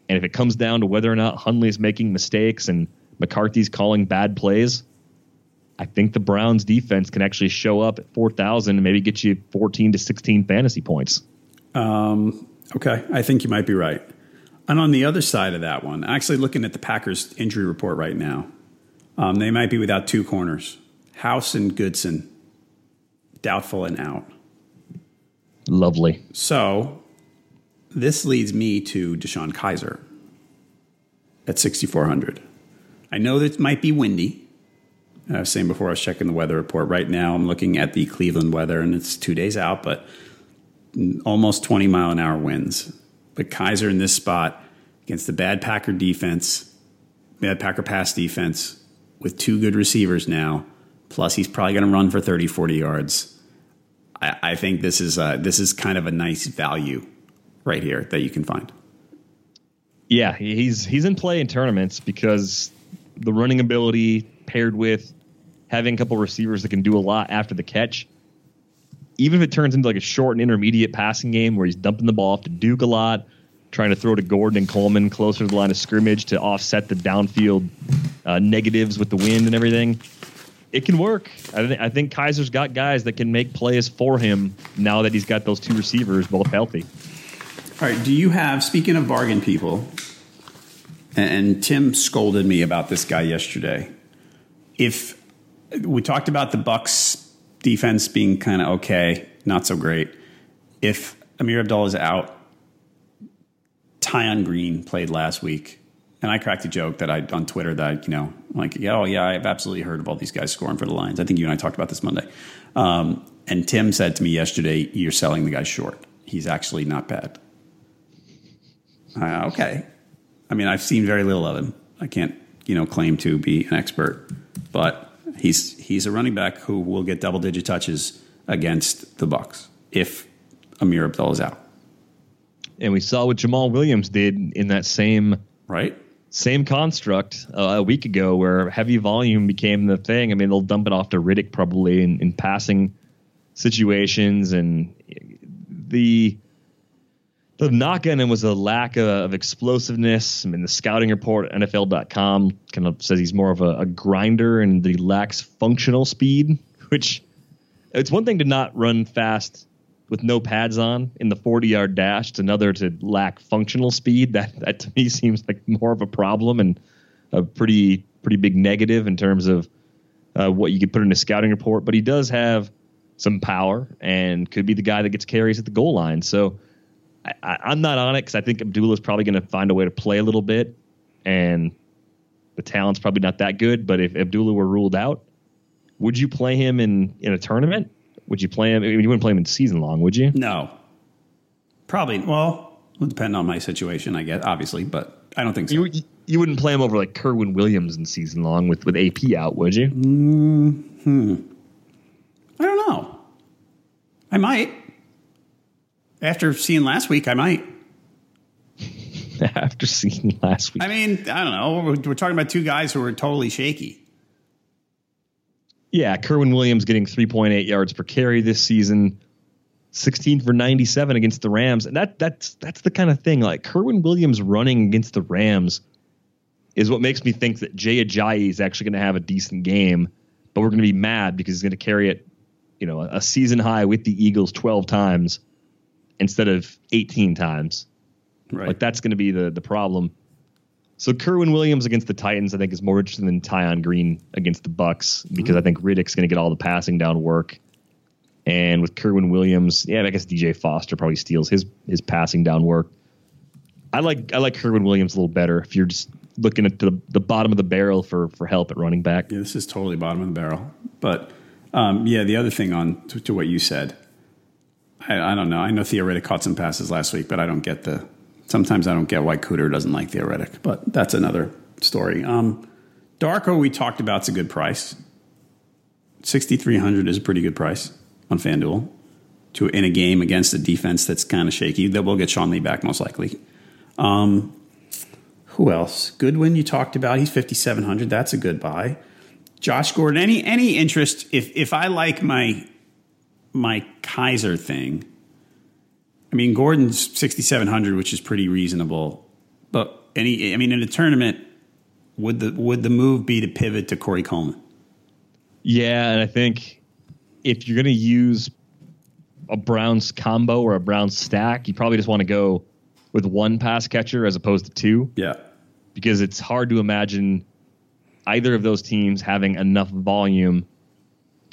And if it comes down to whether or not Hundley's making mistakes and McCarthy's calling bad plays, I think the Browns defense can actually show up at 4,000 and maybe get you 14 to 16 fantasy points. Um, okay, I think you might be right. And on the other side of that one, actually looking at the Packers injury report right now, um, they might be without two corners House and Goodson, doubtful and out. Lovely. So this leads me to DeShone Kizer at 6,400. I know that it might be windy. I was saying before I was checking the weather report. Right now, I'm looking at the Cleveland weather, and it's two days out, but almost 20 mile an hour winds. But Kaiser in this spot against the bad Packer defense, bad Packer pass defense, with two good receivers now, plus he's probably going to run for 30, 40 yards. I, I think this is uh, this is kind of a nice value right here that you can find. Yeah, he's he's in play in tournaments because the running ability paired with having a couple receivers that can do a lot after the catch. Even if it turns into like a short and intermediate passing game where he's dumping the ball off to Duke a lot, trying to throw to Gordon and Coleman closer to the line of scrimmage to offset the downfield uh, negatives with the wind and everything, it can work. I, th- I think Kizer's got guys that can make plays for him now that he's got those two receivers both healthy. All right. Do you have, speaking of bargain people, and Tim scolded me about this guy yesterday. If we talked about the Bucks defense being kind of okay, not so great. If Ameer Abdullah is out, Tion Green played last week, and I cracked a joke that I on Twitter that you know, like, yeah, oh yeah, I've absolutely heard of all these guys scoring for the Lions. I think you and I talked about this Monday. Um, and Tim said to me yesterday, "You're selling the guy short. He's actually not bad." Uh, okay. I mean, I've seen very little of him. I can't, you know, claim to be an expert, but he's he's a running back who will get double digit touches against the Bucks if Ameer Abdullah is out. And we saw what Jamaal Williams did in that same Right? same construct uh, a week ago where heavy volume became the thing. I mean, they'll dump it off to Riddick probably in, in passing situations, and the the knock on him was a lack of, of explosiveness. I mean, the scouting report NFL.com kind of says he's more of a, a grinder and that he lacks functional speed, which it's one thing to not run fast with no pads on in the 40 yard dash. It's another to lack functional speed. That that to me seems like more of a problem and a pretty pretty big negative in terms of uh, what you could put in a scouting report. But he does have some power and could be the guy that gets carries at the goal line. So I, I, I'm not on it because I think Abdullah's probably going to find a way to play a little bit, and the talent's probably not that good. But if Abdullah were ruled out, would you play him in in a tournament? Would you play him? I mean, you wouldn't play him in season long, would you? No. Probably. Well, it would depend on my situation, I guess, obviously, but I don't think so. You you wouldn't play him over like Kerwynn Williams in season long with with AP out, would you? Hmm. I don't know. I might. After seeing last week, I might. After seeing last week, I mean, I don't know. We're, we're talking about two guys who are totally shaky. yeah, Kerwynn Williams getting 3.8 yards per carry this season. 16 for 97 against the Rams. And that that's that's the kind of thing like Kerwynn Williams running against the Rams is what makes me think that Jay Ajayi is actually going to have a decent game, but we're going to be mad because he's going to carry it, you know, a season high with the Eagles 12 times instead of 18 times. Right. Like that's going to be the the problem. So Kerwynn Williams against the Titans, I think, is more interesting than Tion Green against the Bucks because I think Riddick's going to get all the passing down work. And with Kerwynn Williams, yeah, I guess DJ Foster probably steals his his passing down work. I like I like Kerwynn Williams a little better if you're just looking at the, the bottom of the barrel for for help at running back. Yeah, this is totally bottom of the barrel. But um, yeah, the other thing on to, to what you said, I, I, don't know. I know Theo Riddick caught some passes last week, but I don't get the. Sometimes I don't get why Cooter doesn't like Theo Riddick, but that's another story. Um, Darko, we talked about, it's a good price. Sixty three hundred is a pretty good price on FanDuel to in a game against a defense that's kind of shaky. That will get Sean Lee back most likely. Um, who else? Goodwin, you talked about. He's fifty seven hundred. That's a good buy. Josh Gordon. Any any interest? If if I like my my Kizer thing, I mean Gordon's sixty seven hundred, which is pretty reasonable. But any, I mean, in a tournament, would the would the move be to pivot to Corey Coleman? Yeah, and I think if you're going to use a Browns combo or a Browns stack, you probably just want to go with one pass catcher as opposed to two. Yeah. Because it's hard to imagine either of those teams having enough volume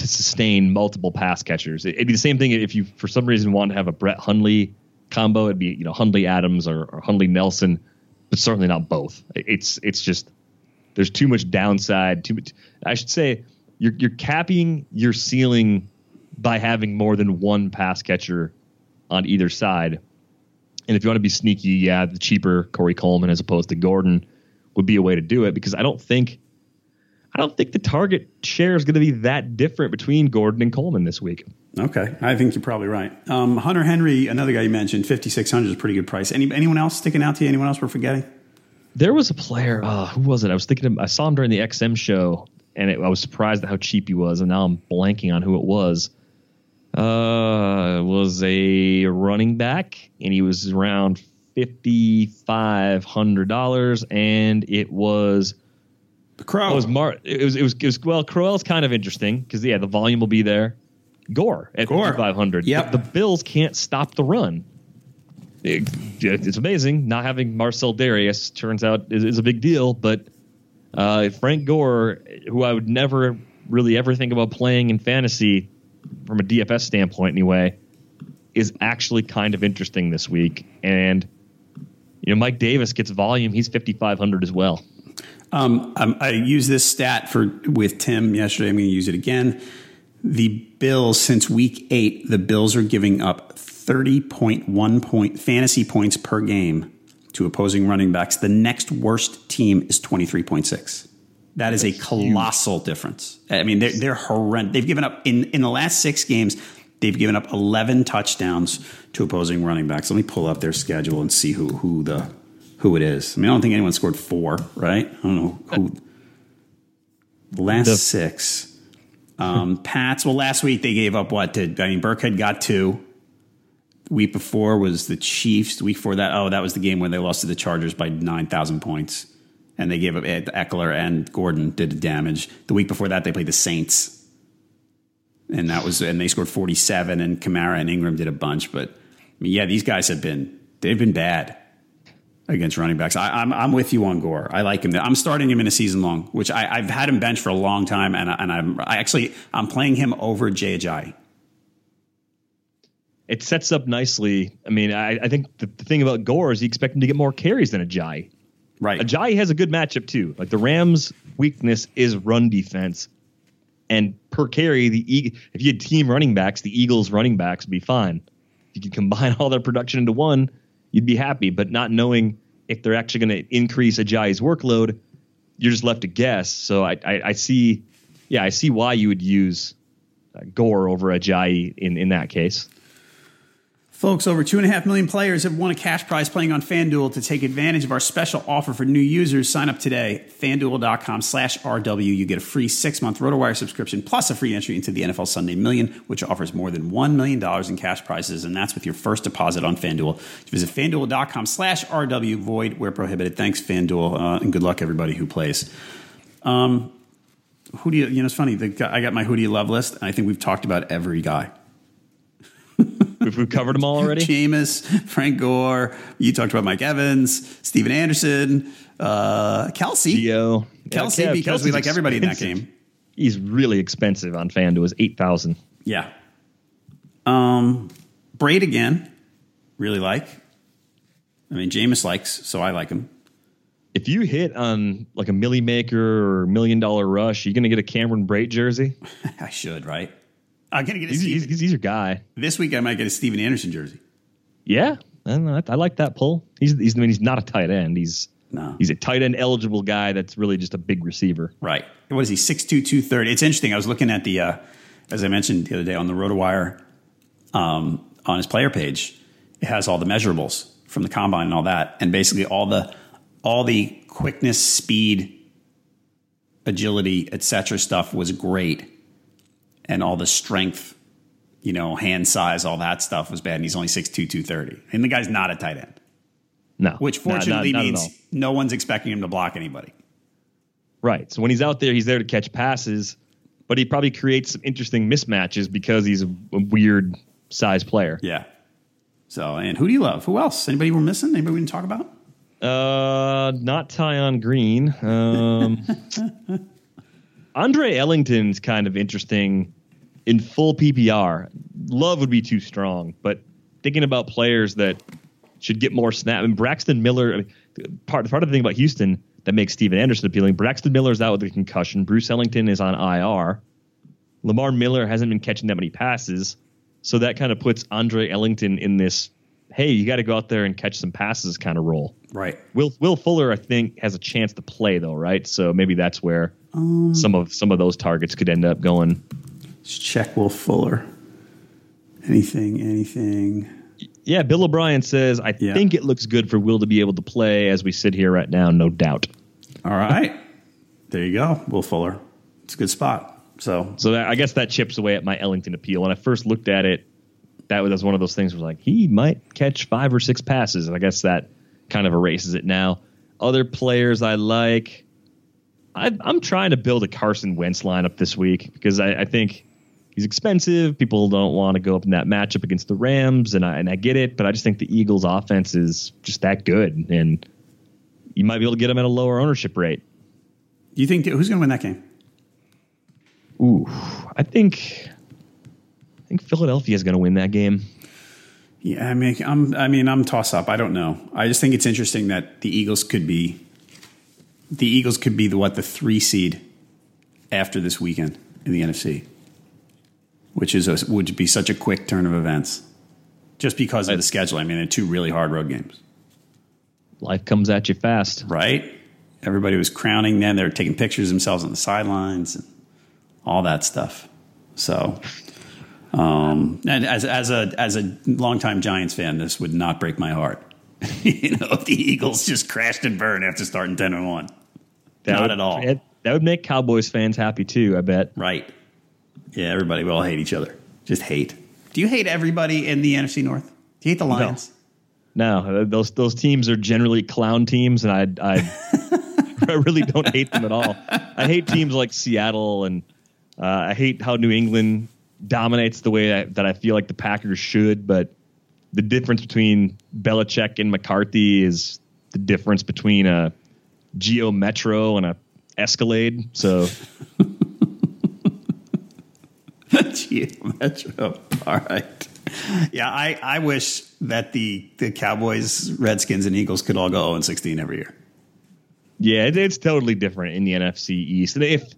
to sustain multiple pass catchers. It'd be the same thing if you, for some reason, want to have a Brett Hundley combo. It'd be you know Hundley Adams or, or Hundley Nelson, but certainly not both. It's it's just there's too much downside. Too much. I should say you're you're capping your ceiling by having more than one pass catcher on either side. And if you want to be sneaky, yeah, the cheaper Corey Coleman as opposed to Gordon would be a way to do it because I don't think I don't think the target share is going to be that different between Gordon and Coleman this week. Okay, I think you're probably right. Um, Hunter Henry, another guy you mentioned, 5600 is a pretty good price. Any anyone else sticking out to you? Anyone else we're forgetting? There was a player. Uh, who was it? I was thinking. Of, I saw him during the XM show, and it, I was surprised at how cheap he was. And now I'm blanking on who it was. Uh, was a running back, and he was around fifty five hundred dollars, and it was the Crow. It was Mar. It was it was, it was well. Crowell's kind of interesting because yeah, the volume will be there. Gore at five hundred. Yep. The, the Bills can't stop the run. It, it's amazing not having Marcell Dareus. Turns out is, is a big deal, but uh, Frank Gore, who I would never really ever think about playing in fantasy from a DFS standpoint anyway, is actually kind of interesting this week. And you know, Mike Davis gets volume; he's fifty five hundred as well. Um, I used this stat for with Tim yesterday. I'm going to use it again. The Bills since week eight, the Bills are giving up 30.1 point fantasy points per game to opposing running backs. The next worst team is 23.6. That is a colossal huge. difference. I mean, they're, they're horrendous. They've given up in, in the last six games. They've given up 11 touchdowns to opposing running backs. Let me pull up their schedule and see who who the who it is. I mean, I don't think anyone scored four, right? I don't know who. Last the, six. Um, Pats. Well, last week they gave up what? Did I mean Burkhead got two? Week before was the Chiefs. The week before that, oh, that was the game when they lost to the Chargers by nine thousand points, and they gave up Ekeler and Gordon did the damage. The week before that, they played the Saints, and that was and they scored forty seven, and Kamara and Ingram did a bunch. But I mean, yeah, these guys have been they've been bad against running backs. I, am I'm, I'm with you on Gore. I like him. I'm starting him in a season long, which I, have had him bench for a long time, and, I, and I'm I actually I'm playing him over Jay Ajayi. It sets up nicely. I mean, I, I think the, the, thing about Gore is you expect him to get more carries than Ajayi. Right. Ajayi has a good matchup too. Like the Rams' weakness is run defense, and per carry, the if you had team running backs, the Eagles' running backs would be fine. If you could combine all their production into one you'd be happy. But not knowing if they're actually going to increase Ajayi's workload, you're just left to guess. So I, I, I see, yeah, I see why you would use uh, Gore over Ajayi in in that case. Folks, over 2.5 million players have won a cash prize playing on FanDuel. To take advantage of our special offer for new users, sign up today. FanDuel.com slash RW. You get a free six month RotoWire subscription plus a free entry into the NFL Sunday Million, which offers more than $1 million in cash prizes, and that's with your first deposit on FanDuel. Visit FanDuel.com slash RW. Void where prohibited. Thanks, FanDuel, uh, and good luck, everybody who plays. Um, who do you, you know, it's funny. The, I got my who do you love list, and I think we've talked about every guy. We've, we've covered them all already. Jameis, Frank Gore. You talked about Mike Evans, Stephen Anderson, uh, Kelce. Dio. Kelce, Yeah, because we like everybody in that game. He's really expensive on FanDuel. Is eight thousand. Yeah. Um, Brate again. Really like. I mean, Jameis likes, so I like him. If you hit on like a milli maker or million dollar rush, you're gonna get a Cameron Brate jersey. I should, right? I'm gonna get a He's, he's, Stephen, he's your guy. this week. I might get a Stephen Anderson jersey. Yeah, I, know, I, I like that pull. He's, he's I mean he's not a tight end. He's No. he's a tight end eligible guy that's really just a big receiver. Right. What is he? 6'2", 230. It's interesting. I was looking at the, uh, as I mentioned the other day on the RotoWire, um, on his player page. It has all the measurables from the combine and all that, and basically all the all the quickness, speed, agility, etc. stuff was great, and all the strength, you know, hand size, all that stuff was bad. And he's only 6'2", 230. and the guy's not a tight end, No, which No, not- fortunately not means no one's expecting him to block anybody. Right. So when he's out there, he's there to catch passes, but he probably creates some interesting mismatches because he's a, a weird size player. Yeah. So, and who do you love? Who else? Anybody we're missing? Anybody we didn't talk about? Uh, not Tion Green. Um, Andre Ellington's kind of interesting in full PPR. Love would be too strong, but thinking about players that should get more snap. And Braxton Miller, I mean, part part of the thing about Houston that makes Stephen Anderson appealing. Braxton Miller's out with a concussion. Bruce Ellington is on IR. Lamar Miller hasn't been catching that many passes, so that kind of puts Andre Ellington in this. Hey, you got to go out there and catch some passes kind of role. Right. Will Will Fuller, I think, has a chance to play though, right? So maybe that's where um, some of some of those targets could end up going. Let's check Will Fuller. Anything, anything. Yeah, Bill O'Brien says, I Yeah. think it looks good for Will to be able to play as we sit here right now, no doubt. All right. there you go. Will Fuller. It's a good spot. So, So that, I guess that chips away at my Ellington appeal. When I first looked at it, that was one of those things where like he might catch five or six passes, and I guess that kind of erases it now. Other players I like, I, I'm trying to build a Carson Wentz lineup this week because I, I think he's expensive. People don't want to go up in that matchup against the Rams, and I and I get it, but I just think the Eagles' offense is just that good, and you might be able to get them at a lower ownership rate. do you think who's going to win that game? Ooh, I think I think Philadelphia is going to win that game. Yeah, I mean, I'm. I mean, I'm toss up. I don't know. I just think it's interesting that the Eagles could be, the Eagles could be the what the three seed after this weekend in the NFC, which is a, would be such a quick turn of events, just because of the schedule. I mean, they're two really hard road games. Life comes at you fast. right? Everybody was crowning them. They were taking pictures of themselves on the sidelines and all that stuff. So, um, and as as a as a longtime Giants fan, this would not break my heart. you know, if the Eagles just crashed and burned after starting ten and one. That Not would- at all. it- that would make Cowboys fans happy too. I bet. Right? Yeah, everybody will hate each other. Just hate. Do you hate everybody in the NFC North? Do you hate the Lions? No, those those teams are generally clown teams, and I I, I really don't hate them at all. I hate teams like Seattle, and uh, I hate how New England dominates the way I, that I feel like the Packers should. But the difference between Belichick and McCarthy is the difference between a Geo Metro and a Escalade. So Geo Metro. All right. Yeah, I, I wish that the, the Cowboys, Redskins, and Eagles could all go 0 and 16 every year. Yeah, it, it's totally different in the NFC East. And if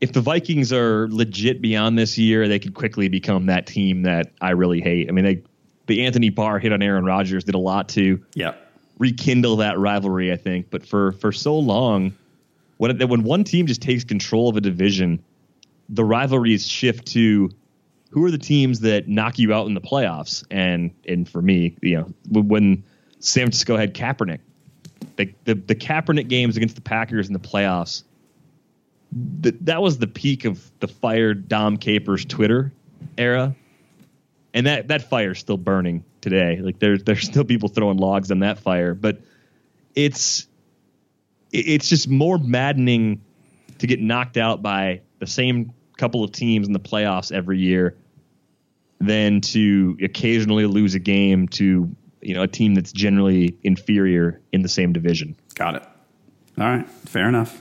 if the Vikings are legit beyond this year, they could quickly become that team that I really hate. I mean, they the Anthony Barr hit on Aaron Rodgers did a lot to Yeah. rekindle that rivalry, I think. But for for so long, when when one team just takes control of a division, the rivalries shift to who are the teams that knock you out in the playoffs? And and for me, you know, when San Francisco had Kaepernick, the the, the Kaepernick games against the Packers in the playoffs, th- that was the peak of the fired Dom Capers Twitter era, and that that fire's still burning today. Like there's there's still people throwing logs on that fire, but it's it's just more maddening to get knocked out by the same couple of teams in the playoffs every year than to occasionally lose a game to you know a team that's generally inferior in the same division. Got it. All right, fair enough.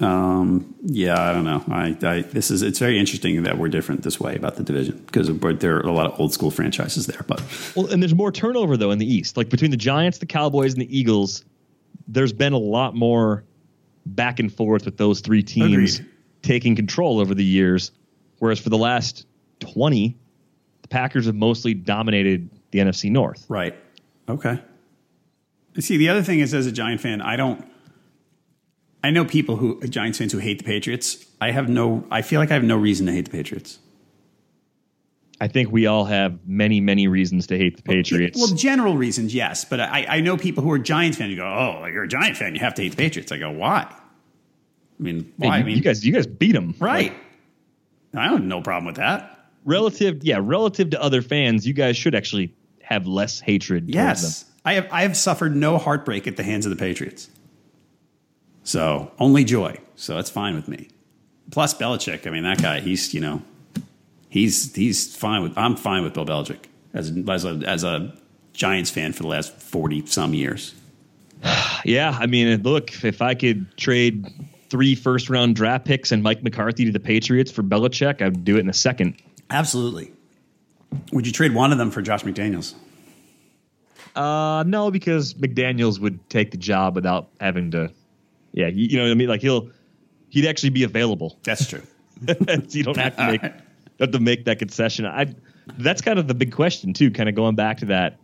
Um, yeah, I don't know. I, I, this is it's very interesting that we're different this way about the division because there are a lot of old school franchises there. But well, and there's more turnover though in the East. Like between the Giants, the Cowboys, and the Eagles, there's been a lot more back and forth with those three teams Agreed. Taking control over the years. Whereas for the last twenty, the Packers have mostly dominated the NFC North. Right. Okay. See, the other thing is, as a Giant fan, I don't. I know people who Giants fans who hate the Patriots. I have no. I feel like I have no reason to hate the Patriots. I think we all have many, many reasons to hate the Patriots. Well, general reasons, yes. But I, I know people who are Giants fans. You go, oh, you're a Giant fan. You have to hate the Patriots. I go, why? I mean, why? Hey, you, I mean, you guys, you guys beat them, right? Like, I have no problem with that. Relative, yeah, relative to other fans, you guys should actually have less hatred. Yes, I have. I have suffered no heartbreak at the hands of the Patriots. So only joy. So it's fine with me. Plus Belichick. I mean, that guy. He's you know, he's he's fine with. I'm fine with Bill Belichick as as a, as a Giants fan for the last forty some years. Yeah, I mean, look, if I could trade three first round draft picks and Mike McCarthy to the Patriots for Belichick, I'd do it in a second. Absolutely. Would you trade one of them for Josh McDaniels? Uh, no, because McDaniels would take the job without having to yeah, you, you know what I mean. Like he'll he'd actually be available. That's true. so you don't have to make have to make that concession. I that's kind of the big question too. Kind of going back to that.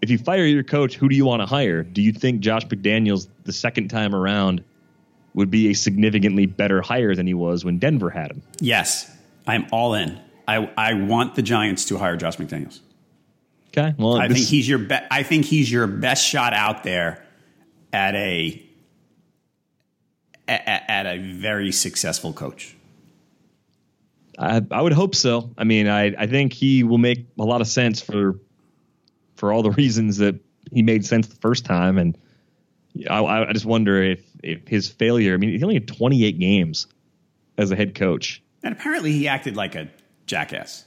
If you fire your coach, who do you want to hire? Do you think Josh McDaniels the second time around would be a significantly better hire than he was when Denver had him? Yes, I'm all in. I I want the Giants to hire Josh McDaniels. Okay, well, I think he's your be- I think he's your best shot out there at a at, at a very successful coach. I, I, would hope so. I mean, I, I think he will make a lot of sense for for all the reasons that he made sense the first time, and I, I just wonder if if his failure. I mean, he only had 28 games as a head coach, and apparently he acted like a jackass.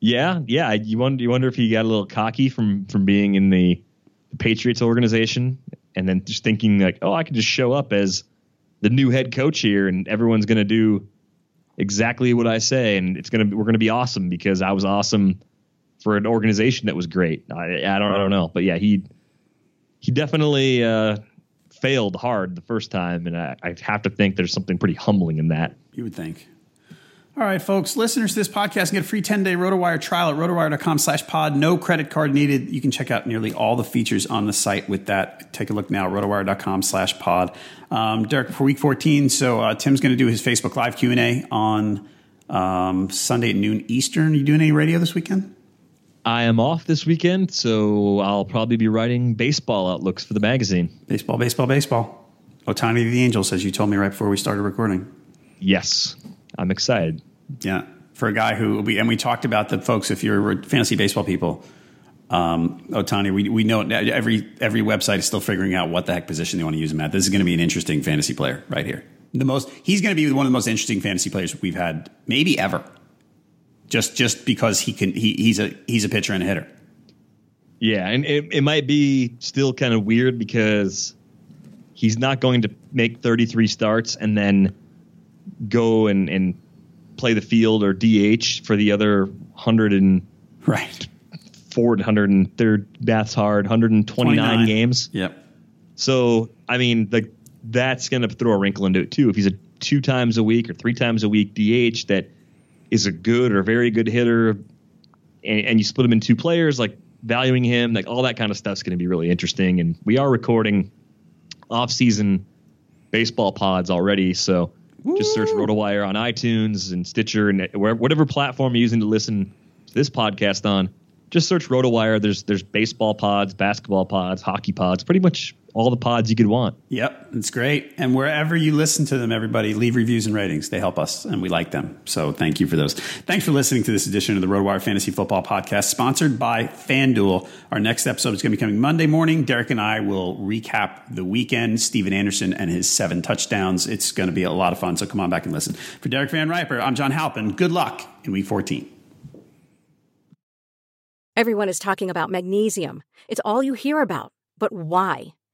Yeah, yeah. You wonder you wonder if he got a little cocky from from being in the Patriots organization, and then just thinking like, oh, I can just show up as the new head coach here, and everyone's going to do exactly what I say, and it's gonna we're gonna be awesome because I was awesome for an organization that was great. I, I don't I don't know, but yeah, he he definitely uh, failed hard the first time, and I, I have to think there's something pretty humbling in that. You would think. All right, folks, listeners to this podcast get a free 10-day RotoWire trial at rotowire.com slash pod. No credit card needed. You can check out nearly all the features on the site with that. Take a look now, rotowire.com slash pod. Um, Derek, for week 14, so uh, Tim's going to do his Facebook Live Q&A on um, Sunday at noon Eastern. Are you doing any radio this weekend? I am off this weekend, so I'll probably be writing baseball outlooks for the magazine. Baseball, baseball, baseball. Ohtani the Angels, as you told me right before we started recording. Yes. I'm excited. Yeah, for a guy who we and we talked about the folks. If you're fantasy baseball people, um, Ohtani, we we know every every website is still figuring out what the heck position they want to use him at. This is going to be an interesting fantasy player right here. The most he's going to be one of the most interesting fantasy players we've had maybe ever. Just just because he can he, he's a he's a pitcher and a hitter. Yeah, and it, it might be still kind of weird because he's not going to make 33 starts and then go and, and play the field or DH for the other hundred and right and third that's hard 129 29. games. Yep. So I mean the that's going to throw a wrinkle into it too. If he's a two times a week or three times a week DH that is a good or very good hitter, and, and you split him in two players, like valuing him, like all that kind of stuff's going to be really interesting. And we are recording off season baseball pods already, so Just search RotoWire on iTunes and Stitcher and whatever platform you're using to listen to this podcast on. Just search RotoWire. There's there's baseball pods, basketball pods, hockey pods, pretty much all the pods you could want. Yep, it's great. And wherever you listen to them, everybody leave reviews and ratings. They help us, and we like them. So thank you for those. Thanks for listening to this edition of the RotoWire Fantasy Football Podcast, sponsored by FanDuel. Our next episode is going to be coming Monday morning. Derek and I will recap the weekend, Stephen Anderson and his seven touchdowns. It's going to be a lot of fun. So come on back and listen. For Derek VanRiper, I'm John Halpin. Good luck in Week 14. Everyone is talking about magnesium. It's all you hear about. But why?